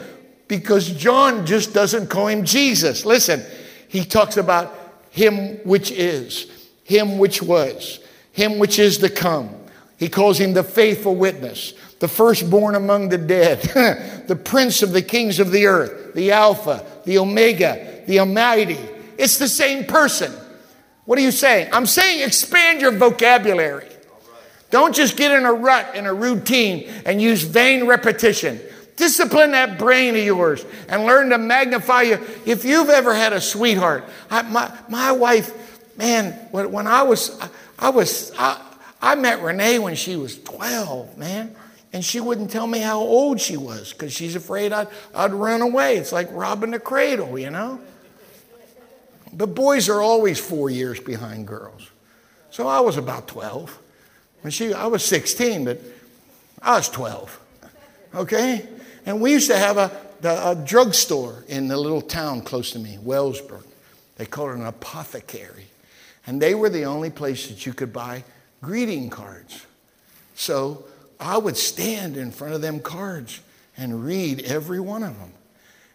because John just doesn't call him Jesus. Listen, he talks about him which is, him which was, him which is to come. He calls him the faithful witness, the firstborn among the dead, the prince of the kings of the earth, the Alpha, the Omega, the Almighty. It's the same person. What are you saying? I'm saying expand your vocabulary. Don't just get in a rut, in a routine, and use vain repetition. Discipline that brain of yours and learn to magnify you. If you've ever had a sweetheart, I, my, my wife, man, when, when I was, I was, I, I met Renee when she was 12, man. And she wouldn't tell me how old she was because she's afraid I'd, I'd run away. It's like robbing the cradle, you know? But boys are always four years behind girls. So I was about 12. When she, I was 16, but I was 12. Okay? And we used to have a, a drugstore in the little town close to me, Wellsburg. They called it an apothecary. And they were the only place that you could buy greeting cards. So I would stand in front of them cards and read every one of them.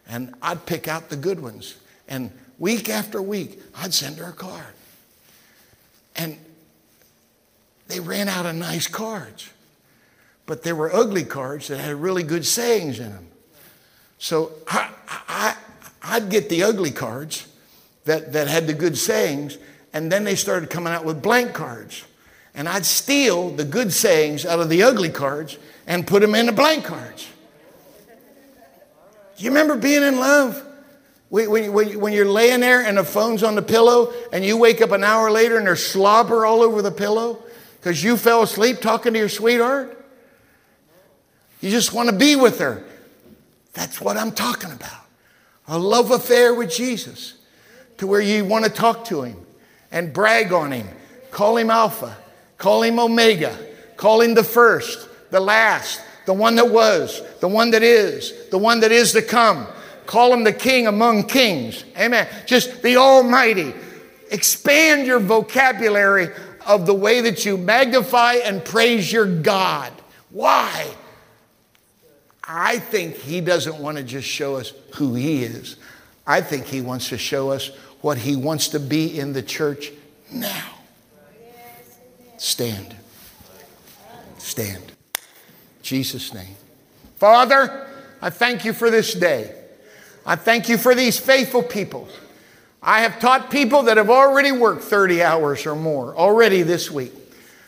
And I'd pick out the good ones. And week after week, I'd send her a card. And they ran out of nice cards. But there were ugly cards that had really good sayings in them. So I, I, I'd get the ugly cards that, that had the good sayings, and then they started coming out with blank cards. And I'd steal the good sayings out of the ugly cards and put them in the blank cards. Do you remember being in love? When, you're laying there and the phone's on the pillow and you wake up an hour later and there's slobber all over the pillow because you fell asleep talking to your sweetheart? You just want to be with her. That's what I'm talking about. A love affair with Jesus to where you want to talk to him and brag on him, call him Alpha, call him Omega, call him the first, the last, the one that was, the one that is, the one that is to come. Call him the King among kings. Amen. Just the Almighty. Expand your vocabulary of the way that you magnify and praise your God. Why? I think he doesn't want to just show us who he is. I think he wants to show us what he wants to be in the church now. Stand. Stand. Jesus' name. Father, I thank you for this day. I thank you for these faithful people. I have taught people that have already worked 30 hours or more already this week.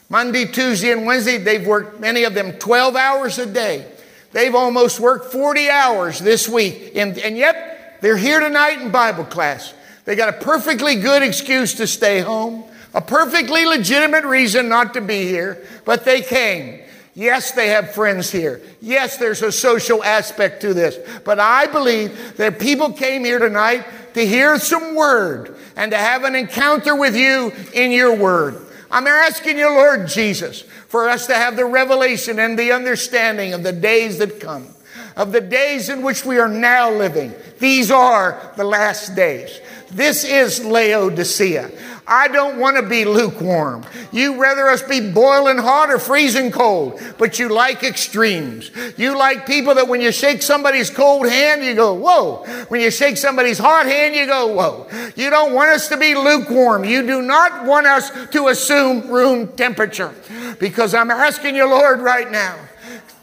Monday, Tuesday, and Wednesday, they've worked, many of them, 12 hours a day. They've almost worked 40 hours this week, and, and yet they're here tonight in Bible class. They got a perfectly good excuse to stay home, a perfectly legitimate reason not to be here, but they came. Yes, they have friends here. Yes, there's a social aspect to this. But I believe that people came here tonight to hear some word and to have an encounter with you in your word. I'm asking you, Lord Jesus, for us to have the revelation and the understanding of the days that come, of the days in which we are now living. These are the last days. This is Laodicea. I don't want to be lukewarm. You rather us be boiling hot or freezing cold, but you like extremes. You like people that when you shake somebody's cold hand, you go, whoa. When you shake somebody's hot hand, you go, whoa. You don't want us to be lukewarm. You do not want us to assume room temperature. Because I'm asking you, Lord, right now,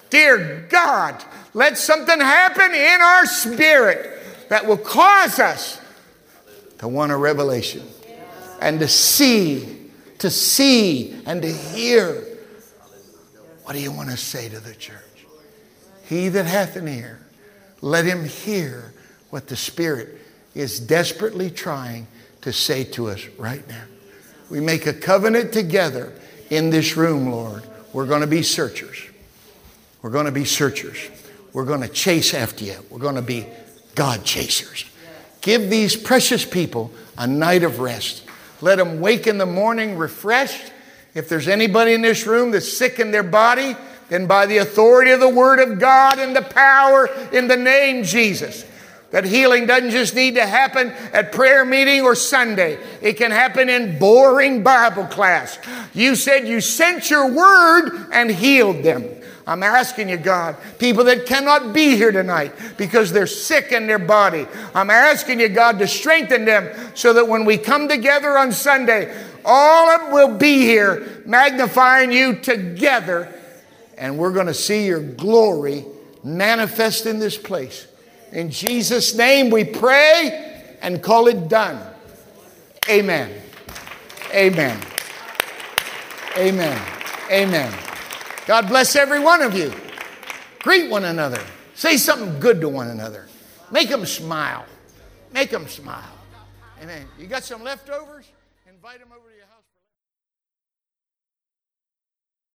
dear God, let something happen in our spirit that will cause us to want a revelation and to see, to see and to hear. What do you want to say to the church? He that hath an ear, let him hear what the Spirit is desperately trying to say to us right now. We make a covenant together in this room, Lord. We're going to be searchers. We're going to be searchers. We're going to chase after you. We're going to be God chasers. Give these precious people a night of rest. Let them wake in the morning refreshed. If there's anybody in this room that's sick in their body, then by the authority of the Word of God and the power in the name Jesus, that healing doesn't just need to happen at prayer meeting or Sunday. It can happen in boring Bible class. You said you sent your word and healed them. I'm asking you, God, people that cannot be here tonight because they're sick in their body, I'm asking you, God, to strengthen them so that when we come together on Sunday, all of them will be here magnifying you together, and we're going to see your glory manifest in this place. In Jesus' name we pray and call it done. Amen. Amen. Amen. Amen. God bless every one of you. Greet one another. Say something good to one another. Make them smile. Make them smile. Amen. You got some leftovers? Invite them over.